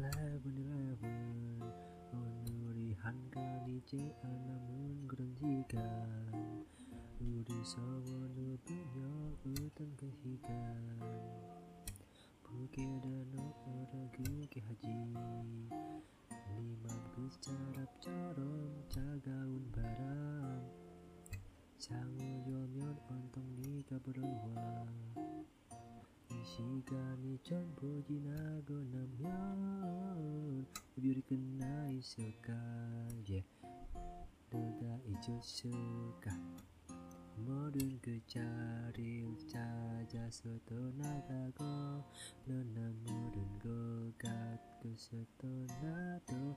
11 Menurihankan ICA namun gerenjikan Uri sawono banyak utang kehikan Buke dano orage ke haji Liman gus carap carom cagaun baram Sangu yom yon ontong ni kaberuang にちゃんぼじなごなみょんゆりくないそかやどだいちょそか Modern kecarin saja soto naga go Nona modern go gat ke soto nado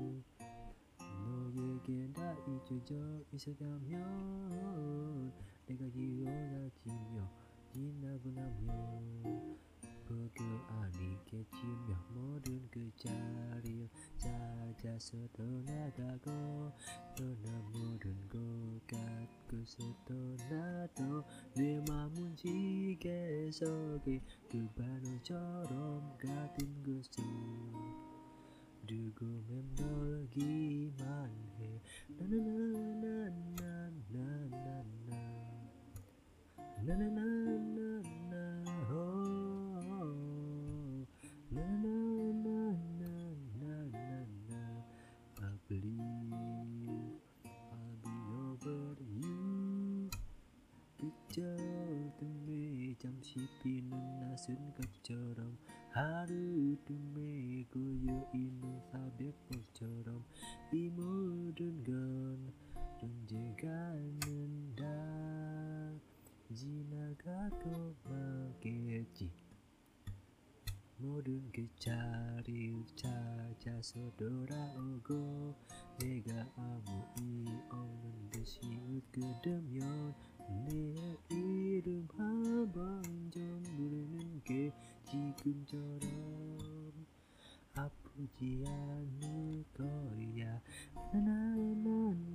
다 잊혀져 있어가면 내가 기억나지며 지나고 나면 그거 아니겠지며 모든 그 자리를 찾아서 떠나가고 떠나 모든 것 같고서 떠나도 내 맘은 지게 속에 그 바늘처럼 같은 곳을 두고 맴돌기만 na na na na na na na na na na na na oh na na na na na na na teme jam Haru teme Imo 人跟人间感人的，吉那个都不给记。Mudun kecari caca sodora ogo Nega amu i onun desiut gedemyon dia ni koya na na na